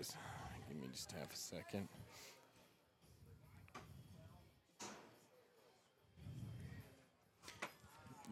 guys. Give me just half a second.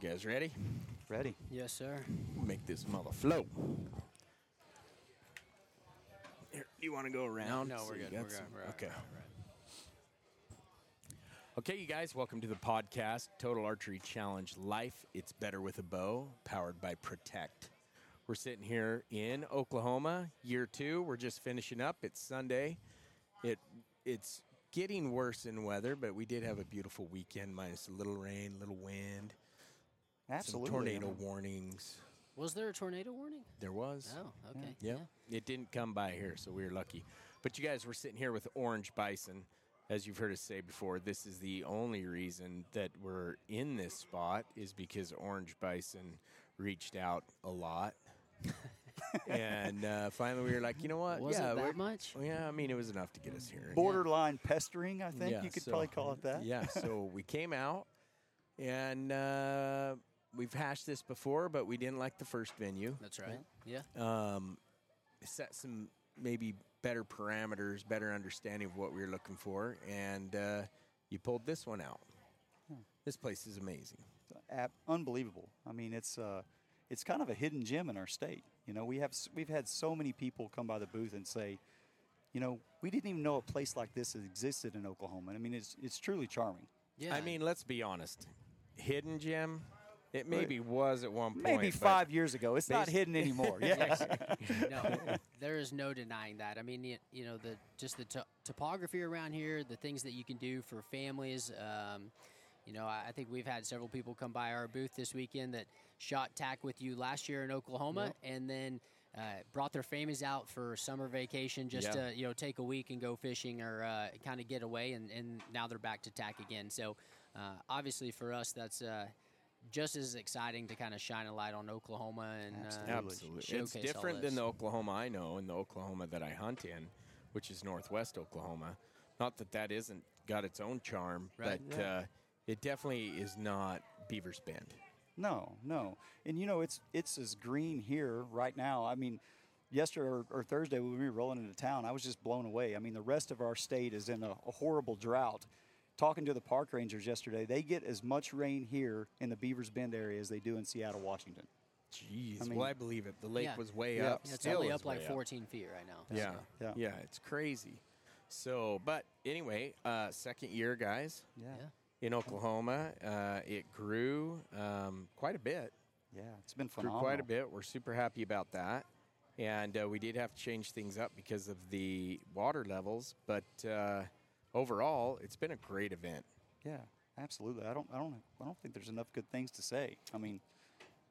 You guys ready? Ready. Yes, sir. Make this mother flow. Here, you want to go around? No, So we're you good. got We're some- good. We're all right, okay. we're all right. Okay, you guys, welcome to the podcast, Total Archery Challenge Life. It's better with a bow, powered by Protect. We're sitting here in Oklahoma, year two. We're just finishing up. It's Sunday. It it's getting worse in weather, but we did have a beautiful weekend, minus a little rain, a little wind, Absolutely. some tornado I warnings. Was there a tornado warning? There was. Oh, okay. Yep. It didn't come by here, so we were lucky. But you guys, we're sitting here with Orange Bison. As you've heard us say before, this is the only reason that we're in this spot is because Orange Bison reached out a lot. And uh, finally, we were like, you know what? Was it yeah, that we're- much? Yeah, I mean, it was enough to get us here. Borderline pestering, I think Yeah, you could so- probably call it that. Yeah, so we came out, and uh, we've hashed this before, but we didn't like the first venue. That's right. Yeah. um, set some maybe better parameters, better understanding of what we were looking for, and uh, you pulled this one out. This place is amazing. Ab- unbelievable. I mean, it's uh, it's kind of a hidden gem in our state. You know, we have we've had so many people come by the booth and say, you know, we didn't even know a place like this existed in Oklahoma. I mean, it's it's truly charming. Yeah. I mean, let's be honest. Hidden gem, it maybe was at one point. Maybe five years ago, it's not hidden anymore. Yeah, no, there is no denying that. I mean, you, you know, the just the to- topography around here, the things that you can do for families. Um, you know, I, I think we've had several people come by our booth this weekend that shot TAC with you last year in Oklahoma, Yep. and then uh, brought their families out for summer vacation just Yeah. to you know take a week and go fishing or uh, kind of get away, and, and now they're back to TAC again. So uh, obviously for us, that's. Uh, just as exciting to kind of shine a light on Oklahoma and uh, Absolutely. It's showcase all different this. than the Oklahoma I know and the Oklahoma that I hunt in, which is northwest Oklahoma. Not that that isn't got its own charm, Right. but uh, it definitely is not Beaver's Bend. No, no, and you know, it's it's as green here right now. I mean. Yesterday or, or Thursday, when we were rolling into town, I was just blown away. I mean, the rest of our state is in a, a horrible drought. Talking to the park rangers yesterday, they get as much rain here in the Beavers Bend area as they do in Seattle, Washington. Jeez, I mean- well, I believe it. The lake Yeah. was way Yeah. up. Yeah, it's still only up like way 14 feet right now. Yeah, so. yeah, Yeah. it's crazy. So, but anyway, uh, second year, guys, Yeah. Yeah. in Oklahoma, uh, it grew um, quite a bit. Yeah, it's been Grew phenomenal. quite a bit. We're super happy about that. And uh, we did have to change things up because of the water levels, but uh, overall, it's been a great event. Yeah, absolutely. I don't, I don't, I don't think there's enough good things to say. I mean,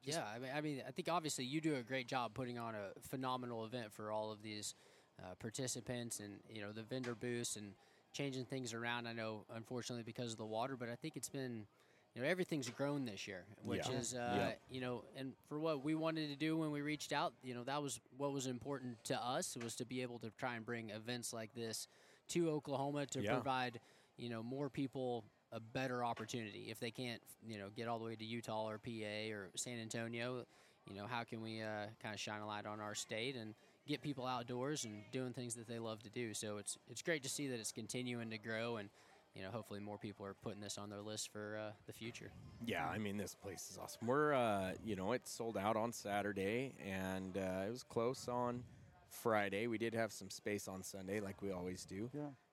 yeah, I mean, I mean, I think obviously you do a great job putting on a phenomenal event for all of these uh, participants and you know the vendor booths and changing things around. I know, unfortunately, because of the water, but I think it's been, you know, everything's grown this year, which Yeah. is, uh, Yeah. you know, and for what we wanted to do when we reached out, you know, that was what was important to us was to be able to try and bring events like this to Oklahoma to Yeah. provide, you know, more people a better opportunity if they can't, you know, get all the way to Utah or PA or San Antonio. You know, how can we uh, kind of shine a light on our state and get people outdoors and doing things that they love to do? So it's it's great to see that it's continuing to grow and. You know, hopefully more people are putting this on their list for uh, the future. Yeah, I mean, this place is awesome. We're, uh, you know, it sold out on Saturday, and uh, it was close on Friday. We did have some space on Sunday, like we always do.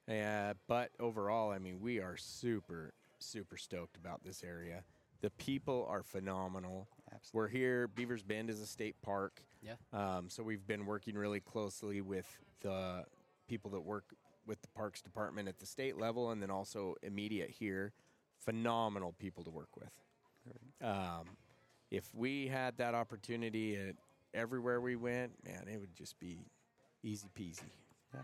Yeah. Uh, but overall, I mean, we are super, super stoked about this area. The people are phenomenal. Absolutely. We're here. Beavers Bend is a state park. Yeah. Um, so we've been working really closely with the people that work with the parks department at the state level, and then also immediate here. Phenomenal people to work with. Um, if we had that opportunity at everywhere we went, man, it would just be easy peasy. yeah.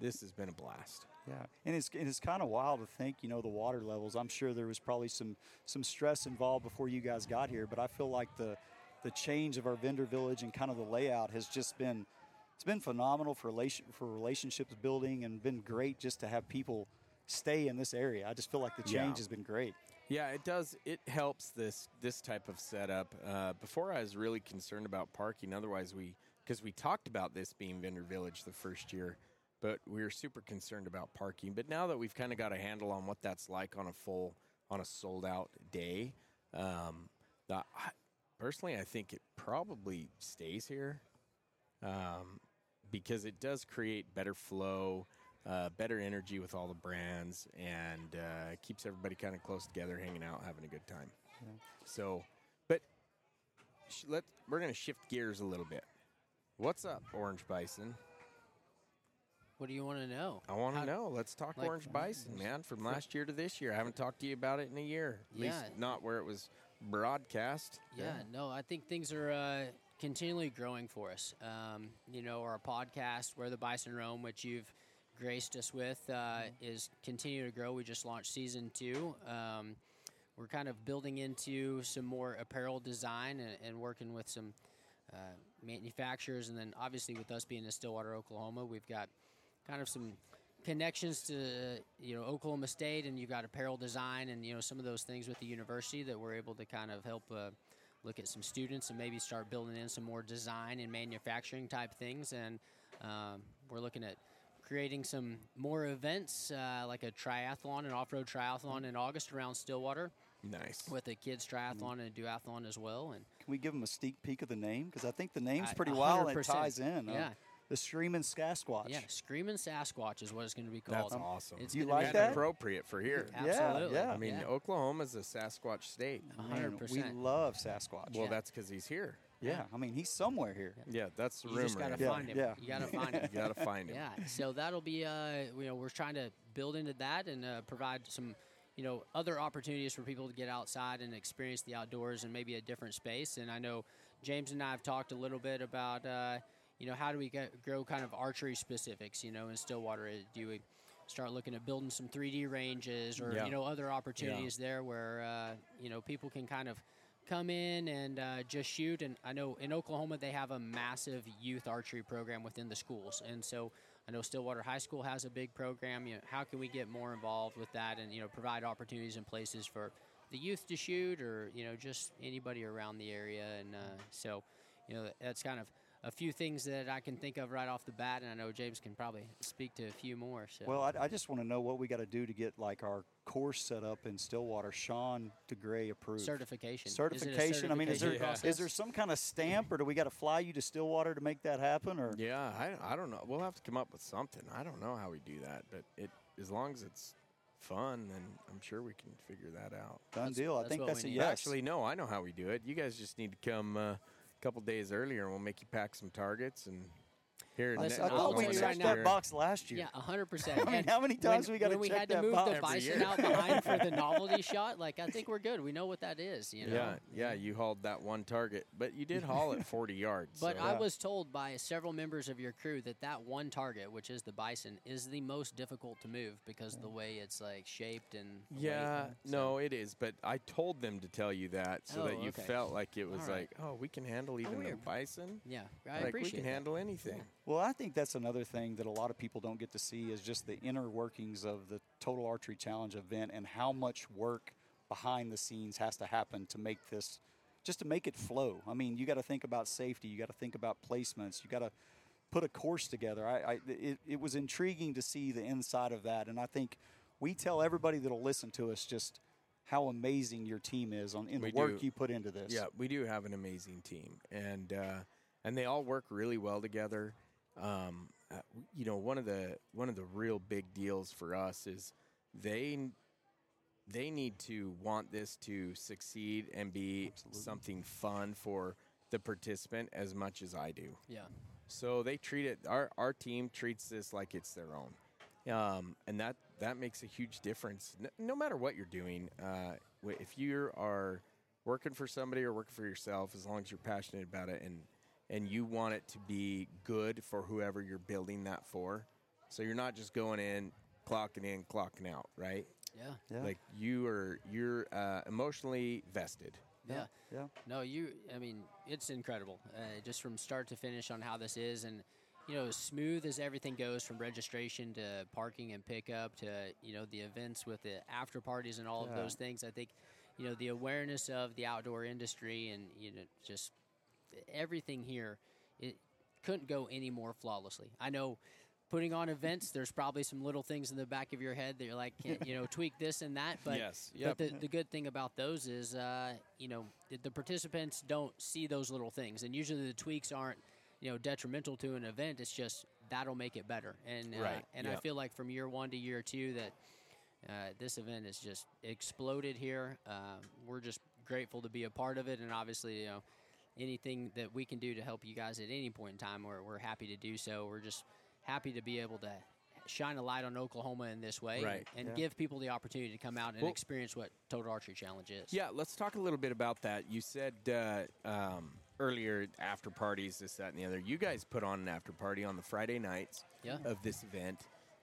This has been a blast. Yeah, and it's and it's kind of wild to think, you know, the water levels. I'm sure there was probably some some stress involved before you guys got here, but I feel like the the change of our vendor village and kind of the layout has just been it's been phenomenal for relation for relationships building and been great just to have people stay in this area. I just feel like the change Yeah. has been great. Yeah, it does. It helps this this type of setup. Uh, before, I was really concerned about parking. Otherwise, we because we talked about this being Vendor Village the first year, but we were super concerned about parking. But now that we've kind of got a handle on what that's like on a full, on a sold out day, um, the, I, personally, I think it probably stays here um, because it does create better flow, uh, better energy with all the brands, and uh, keeps everybody kind of close together, hanging out, having a good time. So, but sh- let we're going to shift gears a little bit. What's up, Orange Bison? What do you want to know? I want to know. Let's talk like- Orange Bison, man. From last year to this year, I haven't talked to you about it in a year. At least Yeah. not where it was broadcast. Yeah, no, I think things are uh, continually growing for us. Um, you know, our podcast, Where the Bison Roam, which you've graced us with, uh, is continuing to grow. We just launched season two. Um, we're kind of building into some more apparel design and, and working with some uh, manufacturers, and then obviously with us being in Stillwater, Oklahoma, we've got kind of some connections to you know Oklahoma State, and you've got apparel design, and you know some of those things with the university that we're able to kind of help uh, look at some students and maybe start building in some more design and manufacturing type things, and um, we're looking at creating some more events uh, like a triathlon, an off-road triathlon in August around Stillwater Nice. with a kids triathlon and a duathlon as well, and Can we give them a sneak peek of the name? Because I think the name's I- pretty a wild and it ties in. percent. Yeah. The Screaming Sasquatch. yeah, Screaming Sasquatch is what it's going to be called. That's called. awesome. It's You like that? appropriate for here. Yeah, Absolutely. yeah. I mean, yeah. is a Sasquatch state. A Man, hundred we love Sasquatch. Well, Yeah. that's because he's here. yeah. I mean, he's somewhere here. Yeah, that's the You rumor. just got to Yeah, find him. yeah. You got to find him. You got to find him. yeah. So that'll be, uh, you know, we're trying to build into that and uh, provide some, you know, other opportunities for people to get outside and experience the outdoors and maybe a different space. And I know James and I have talked a little bit about, uh, you know, how do we get, grow kind of archery specifics, you know, in Stillwater? Uh, Do we start looking at building some 3D ranges or, Yeah. you know, other opportunities there where, uh, you know, people can kind of come in and uh, just shoot. And I know in Oklahoma they have a massive youth archery program within the schools, and so I know Stillwater High School has a big program. You know, how can we get more involved with that and you know provide opportunities and places for the youth to shoot or you know just anybody around the area? And uh, so you know that's kind of a few things that I can think of right off the bat, and I know James can probably speak to a few more. So. Well, I, I just want to know what we got to do to get like our course set up in Stillwater. Sean DeGray approved. certification. Is it a Certification. I mean, is there certification is there some kind of stamp, or do we got to fly you to Stillwater to make that happen? Or Yeah, I, I don't know. We'll have to come up with something. I don't know how we do that, but it as long as it's fun, then I'm sure we can figure that out. done That's- deal. I that's think that's a yes. Actually, no, I know how we do it. You guys just need to come uh, a couple days earlier, and we'll make you pack some targets and here. I, I thought we tell checked right that box last year. Yeah, hundred percent. I mean, how many times we gotta when we had to move box? the bison out behind for the novelty shot? Like I think we're good. We know what that is. You know. Yeah, yeah, you hauled that one target, but you did haul it 40 yards. But so- I Yeah. was told by several members of your crew that that one target, which is the bison, is the most difficult to move because of the way it's like shaped and. the weight. Yeah, So- no, it is. But I told them to tell you that so that Oh, you okay. felt like it was All right. like, oh, we can handle oh, even the bison. Yeah, I like we can that. handle anything. Well, I think that's another thing that a lot of people don't get to see is just the inner workings of the Total Archery Challenge event and how much work behind the scenes has to happen to make this, just to make it flow. I mean, you got to think about safety, you got to think about placements, you got to put a course together. I, I it, it was intriguing to see the inside of that, and I think we tell everybody that'll listen to us just how amazing your team is on in We the work do. you put into this. Yeah, we do have an amazing team, and uh, and they all work really well together. Um, uh, you know, one of the one of the real big deals for us is they they need to want this to succeed and be Absolutely. something fun for the participant as much as I do. Yeah. So they treat it. Our our team treats this like it's their own, um, and that that makes a huge difference. No, no matter what you're doing, uh, if you are working for somebody or working for yourself, as long as you're passionate about it and and you want it to be good for whoever you're building that for, so you're not just going in, clocking in, clocking out, right? Yeah. Yeah. Like you are you're uh, emotionally vested. Yeah. yeah. No, you. I mean, it's incredible, uh, just from start to finish on how this is, and you know, as smooth as everything goes from registration to parking and pickup to you know the events with the after parties and all of those things. I think you know the awareness of the outdoor industry and you know just everything here. It couldn't go any more flawlessly. I know putting on events, there's probably some little things in the back of your head that you're like, can't, you know, tweak this and that. But, Yes, but the, the good thing about those is, uh, you know, the, the participants don't see those little things. And usually the tweaks aren't, you know, detrimental to an event. It's just that'll make it better. And, uh, Right, and I feel like from year one to year two that uh, this event has just exploded here. Uh, we're just grateful to be a part of it. And obviously, you know, anything that we can do to help you guys at any point in time, we're, we're happy to do so. We're just happy to be able to shine a light on Oklahoma in this way Right. and Yeah. give people the opportunity to come out and Well- experience what Total Archery Challenge is. Yeah, let's talk a little bit about that. You said uh, um, earlier after parties, this, that, and the other. You guys put on an after party on the Friday nights Yeah. of this event,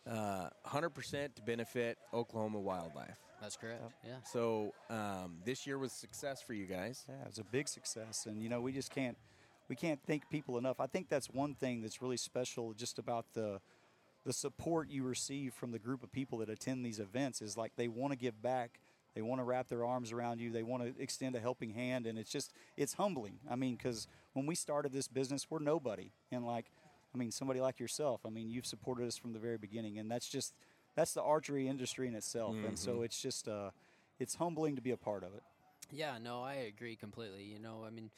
uh, 100% to benefit Oklahoma wildlife. That's correct. Yeah. So um, this year was success for you guys. Yeah, it was a big success, and you know we just can't we can't thank people enough. I think that's one thing that's really special just about the the support you receive from the group of people that attend these events is like they want to give back. They want to wrap their arms around you. They want to extend a helping hand, and it's just it's humbling. I mean, because when we started this business, we're nobody, and like, I mean, somebody like yourself. I mean, you've supported us from the very beginning, and that's just that's the archery industry in itself. And so it's just uh, it's humbling to be a part of it. Yeah, no, I agree completely. You know, I mean,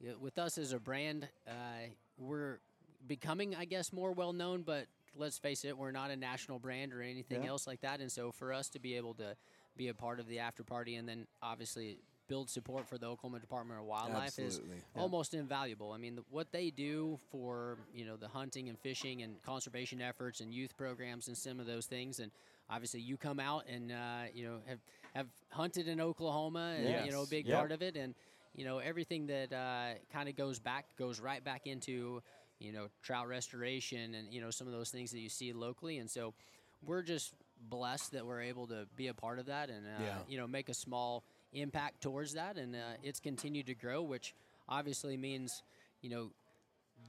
yeah, with us as a brand, uh, we're becoming, I guess, more well known, but let's face it, we're not a national brand or anything Yeah. else like that. And so for us to be able to be a part of the after party and then obviously build support for the Oklahoma Department of Wildlife Absolutely. is almost invaluable. I mean, the, what they do for, you know, the hunting and fishing and conservation efforts and youth programs and some of those things and obviously you come out and uh, you know have have hunted in Oklahoma and you know a big Yep. part of it and you know everything that uh, kind of goes back goes right back into you know trout restoration and you know some of those things that you see locally and so we're just blessed that we're able to be a part of that and uh, Yeah. you know make a small impact towards that and uh, it's continued to grow which obviously means you know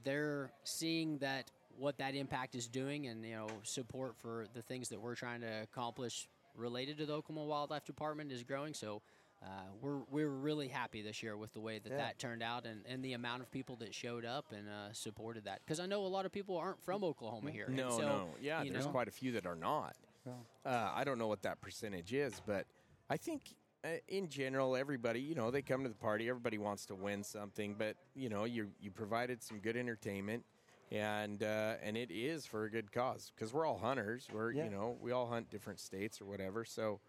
they're seeing that what that impact is doing and you know support for the things that we're trying to accomplish related to the Oklahoma Wildlife Department is growing so uh, we're we're really happy this year with the way that Yeah. that turned out and, and the amount of people that showed up and uh, supported that because I know a lot of people aren't from Oklahoma here No, so, no. Yeah, there's know, quite a few that are not. Uh, I don't know what that percentage is, but I think uh, in general, everybody, you know, they come to the party. Everybody wants to win something, but you know, you you provided some good entertainment, and uh, and it is for a good cause because we're all hunters. We're Yeah. you know we all hunt different states or whatever. So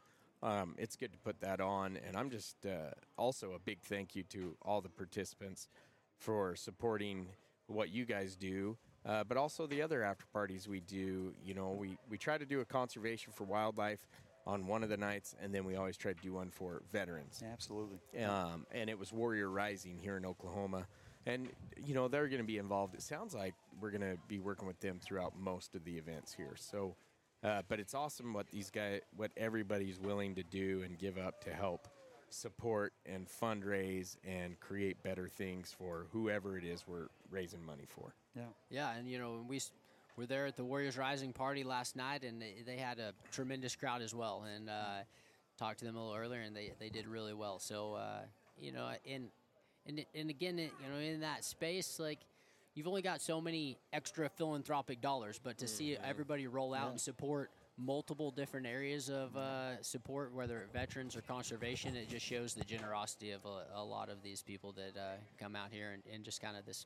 um, it's good to put that on. And I'm just uh, also a big thank you to all the participants for supporting what you guys do, uh, but also the other after parties we do. You know, we, we try to do a conservation for wildlife on one of the nights, and then we always try to do one for veterans. Yeah, absolutely. Um, and it was Warrior Rising here in Oklahoma. And, you know, they're going to be involved. It sounds like we're going to be working with them throughout most of the events here. So, uh, but it's awesome what these guys, what everybody's willing to do and give up to help support and fundraise and create better things for whoever it is we're raising money for. Yeah. Yeah, and you know, we were there at the Warriors Rising party last night, and they, they had a tremendous crowd as well. And uh, talked to them a little earlier, and they, they did really well. So uh, you know, and and and again, you know, in that space, like you've only got so many extra philanthropic dollars, but to see everybody roll out and support multiple different areas of uh, support, whether it's veterans or conservation, it just shows the generosity of a, a lot of these people that uh, come out here and, and just kind of this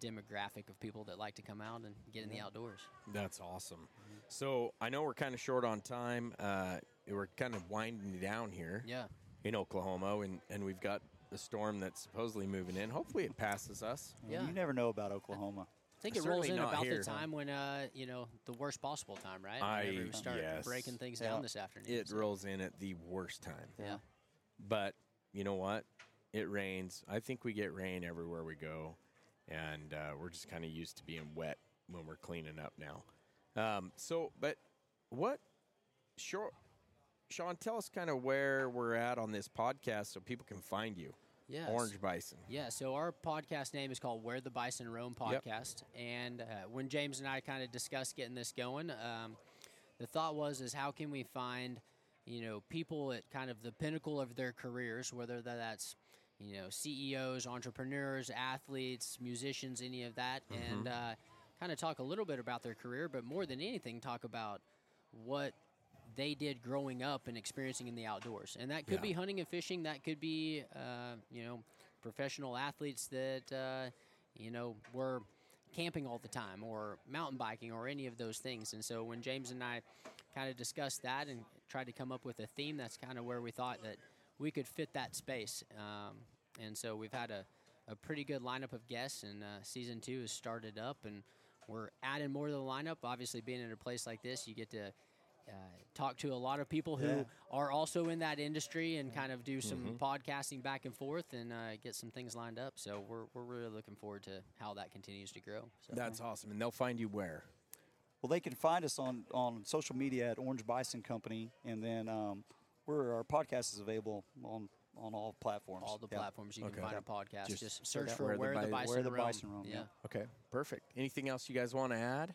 demographic of people that like to come out and get in the outdoors. That's awesome. So I know we're kind of short on time. Uh, we're kind of winding down here. Yeah. in Oklahoma, and, and we've got the storm that's supposedly moving in. Hopefully, it passes us. Yeah. You never know about Oklahoma. I think it Certainly rolls in about here. the time when, uh, you know, the worst possible time, right? I- Whenever we start yes. breaking things Yeah. down this afternoon. It so, rolls in at the worst time. Yeah. But you know what? It rains. I think we get rain everywhere we go, and uh, we're just kind of used to being wet when we're cleaning up now. Um, so, but what? Sure, Sean, tell us kind of where we're at on this podcast so people can find you. Yes. Orange Bison. Yeah, so our podcast name is called Where the Bison Roam Yep. Podcast. And uh, when James and I kind of discussed getting this going, um, the thought was is how can we find, you know, people at kind of the pinnacle of their careers, whether that's, you know CEOs, entrepreneurs, athletes, musicians, any of that, and uh, kind of talk a little bit about their career, but more than anything, talk about what they did growing up and experiencing in the outdoors. And that could Yeah. be hunting and fishing. That could be, uh, you know, professional athletes that, uh, you know, were camping all the time or mountain biking or any of those things. And so when James and I kind of discussed that and tried to come up with a theme, that's kind of where we thought that we could fit that space. Um, and so we've had a, a pretty good lineup of guests, and uh, season two has started up, and we're adding more to the lineup. Obviously, being in a place like this, you get to uh, talk to a lot of people who Yeah. are also in that industry and kind of do some podcasting back and forth and uh, get some things lined up. So we're, we're really looking forward to how that continues to grow. So That's awesome. And they'll find you where? Well, they can find us on, on social media at Orange Bison Company, and then um, we're, our podcast is available on, on all platforms. all the Yeah. platforms you Okay. can find Yeah. a podcast. Just Just, search search Where for the where the bison Where the roam. Bison Roam, yeah. Okay, perfect. Anything else you guys want to add?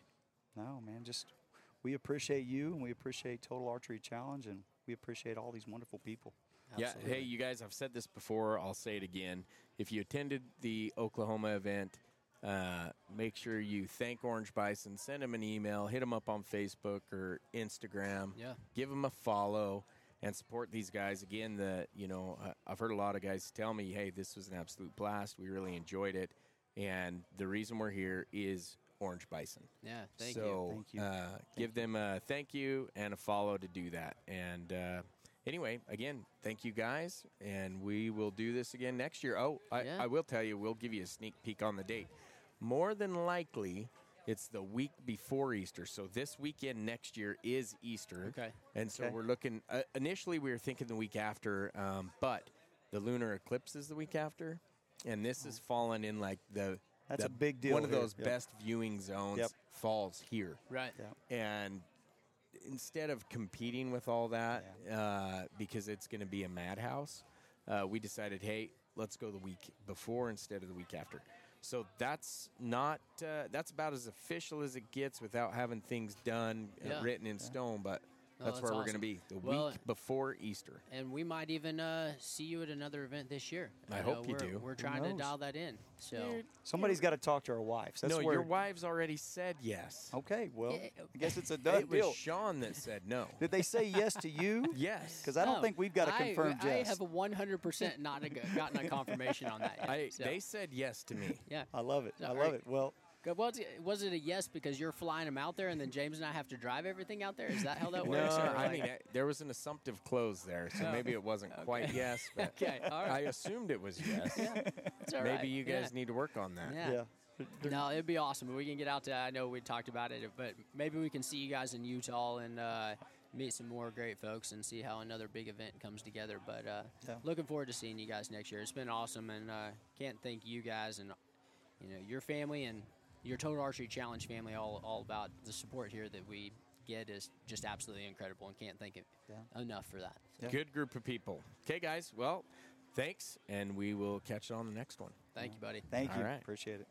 No, man, just we appreciate you, and we appreciate Total Archery Challenge, and we appreciate all these wonderful people. Yeah. Hey, you guys, I've said this before. I'll say it again. If you attended the Oklahoma event, uh, make sure you thank Orange Bison. Send them an email. Hit them up on Facebook or Instagram. Yeah. Give them a follow and support these guys. Again, the you know uh, I've heard a lot of guys tell me, "Hey, this was an absolute blast. We really enjoyed it." And the reason we're here is Orange Bison. Yeah, thank so, you. Thank you. Uh, give them a thank you and a follow to do that. And uh, anyway, again, thank you guys, and we will do this again next year. Oh, I, Yeah. I will tell you, we'll give you a sneak peek on the date. More than likely, it's the week before Easter. So this weekend next year is Easter. Okay. And so Okay. we're looking. Uh, initially, we were thinking the week after, um, but the lunar eclipse is the week after, and this is falling in like the. That's the- a big deal One of here. those Yep. best viewing zones Yep. falls here Right. Yeah. and instead of competing with all that uh, because it's going to be a madhouse uh, we decided hey let's go the week before instead of the week after so that's not uh, that's about as official as it gets without having things done uh, Yeah. written in stone but Oh, that's, that's where we're going to be the Well, week before easter And we might even uh, see you at another event this year. I You hope you do. We're trying to dial that in. So Somebody's got to talk to our wives. That's no where, your wives already said yes Okay, well, Yeah, I guess it's a done it was sean that said no Did they say yes to you? yes Because I don't No, think we've got a I- confirmed I, yes. have a 100% not a, gotten a confirmation on that yet. I, so, they said yes to me yeah. I love it. I love right. it. Well, Good. Was it, was it a yes because you're flying them out there and then James and I have to drive everything out there? Is that how that No, works? Or I mean I- there was an assumptive close there, so Oh. maybe it wasn't quite yes. But Okay, all I assumed it was yes. It's all maybe right. you guys yeah. need to work on that. Yeah. yeah. No, it'd be awesome. We can get out to. I know we talked about it, but maybe we can see you guys in Utah and uh, meet some more great folks and see how another big event comes together. But uh, Yeah. looking forward to seeing you guys next year. It's been awesome, and uh, can't thank you guys and you know your family and your Total Archery Challenge family all all about the support here that we get is just absolutely incredible, and can't thank it Yeah. enough for that. So, Yeah. Good group of people. Okay, guys. Well, thanks, and we will catch you on the next one. thank you, buddy. Thank All you. right. Appreciate it.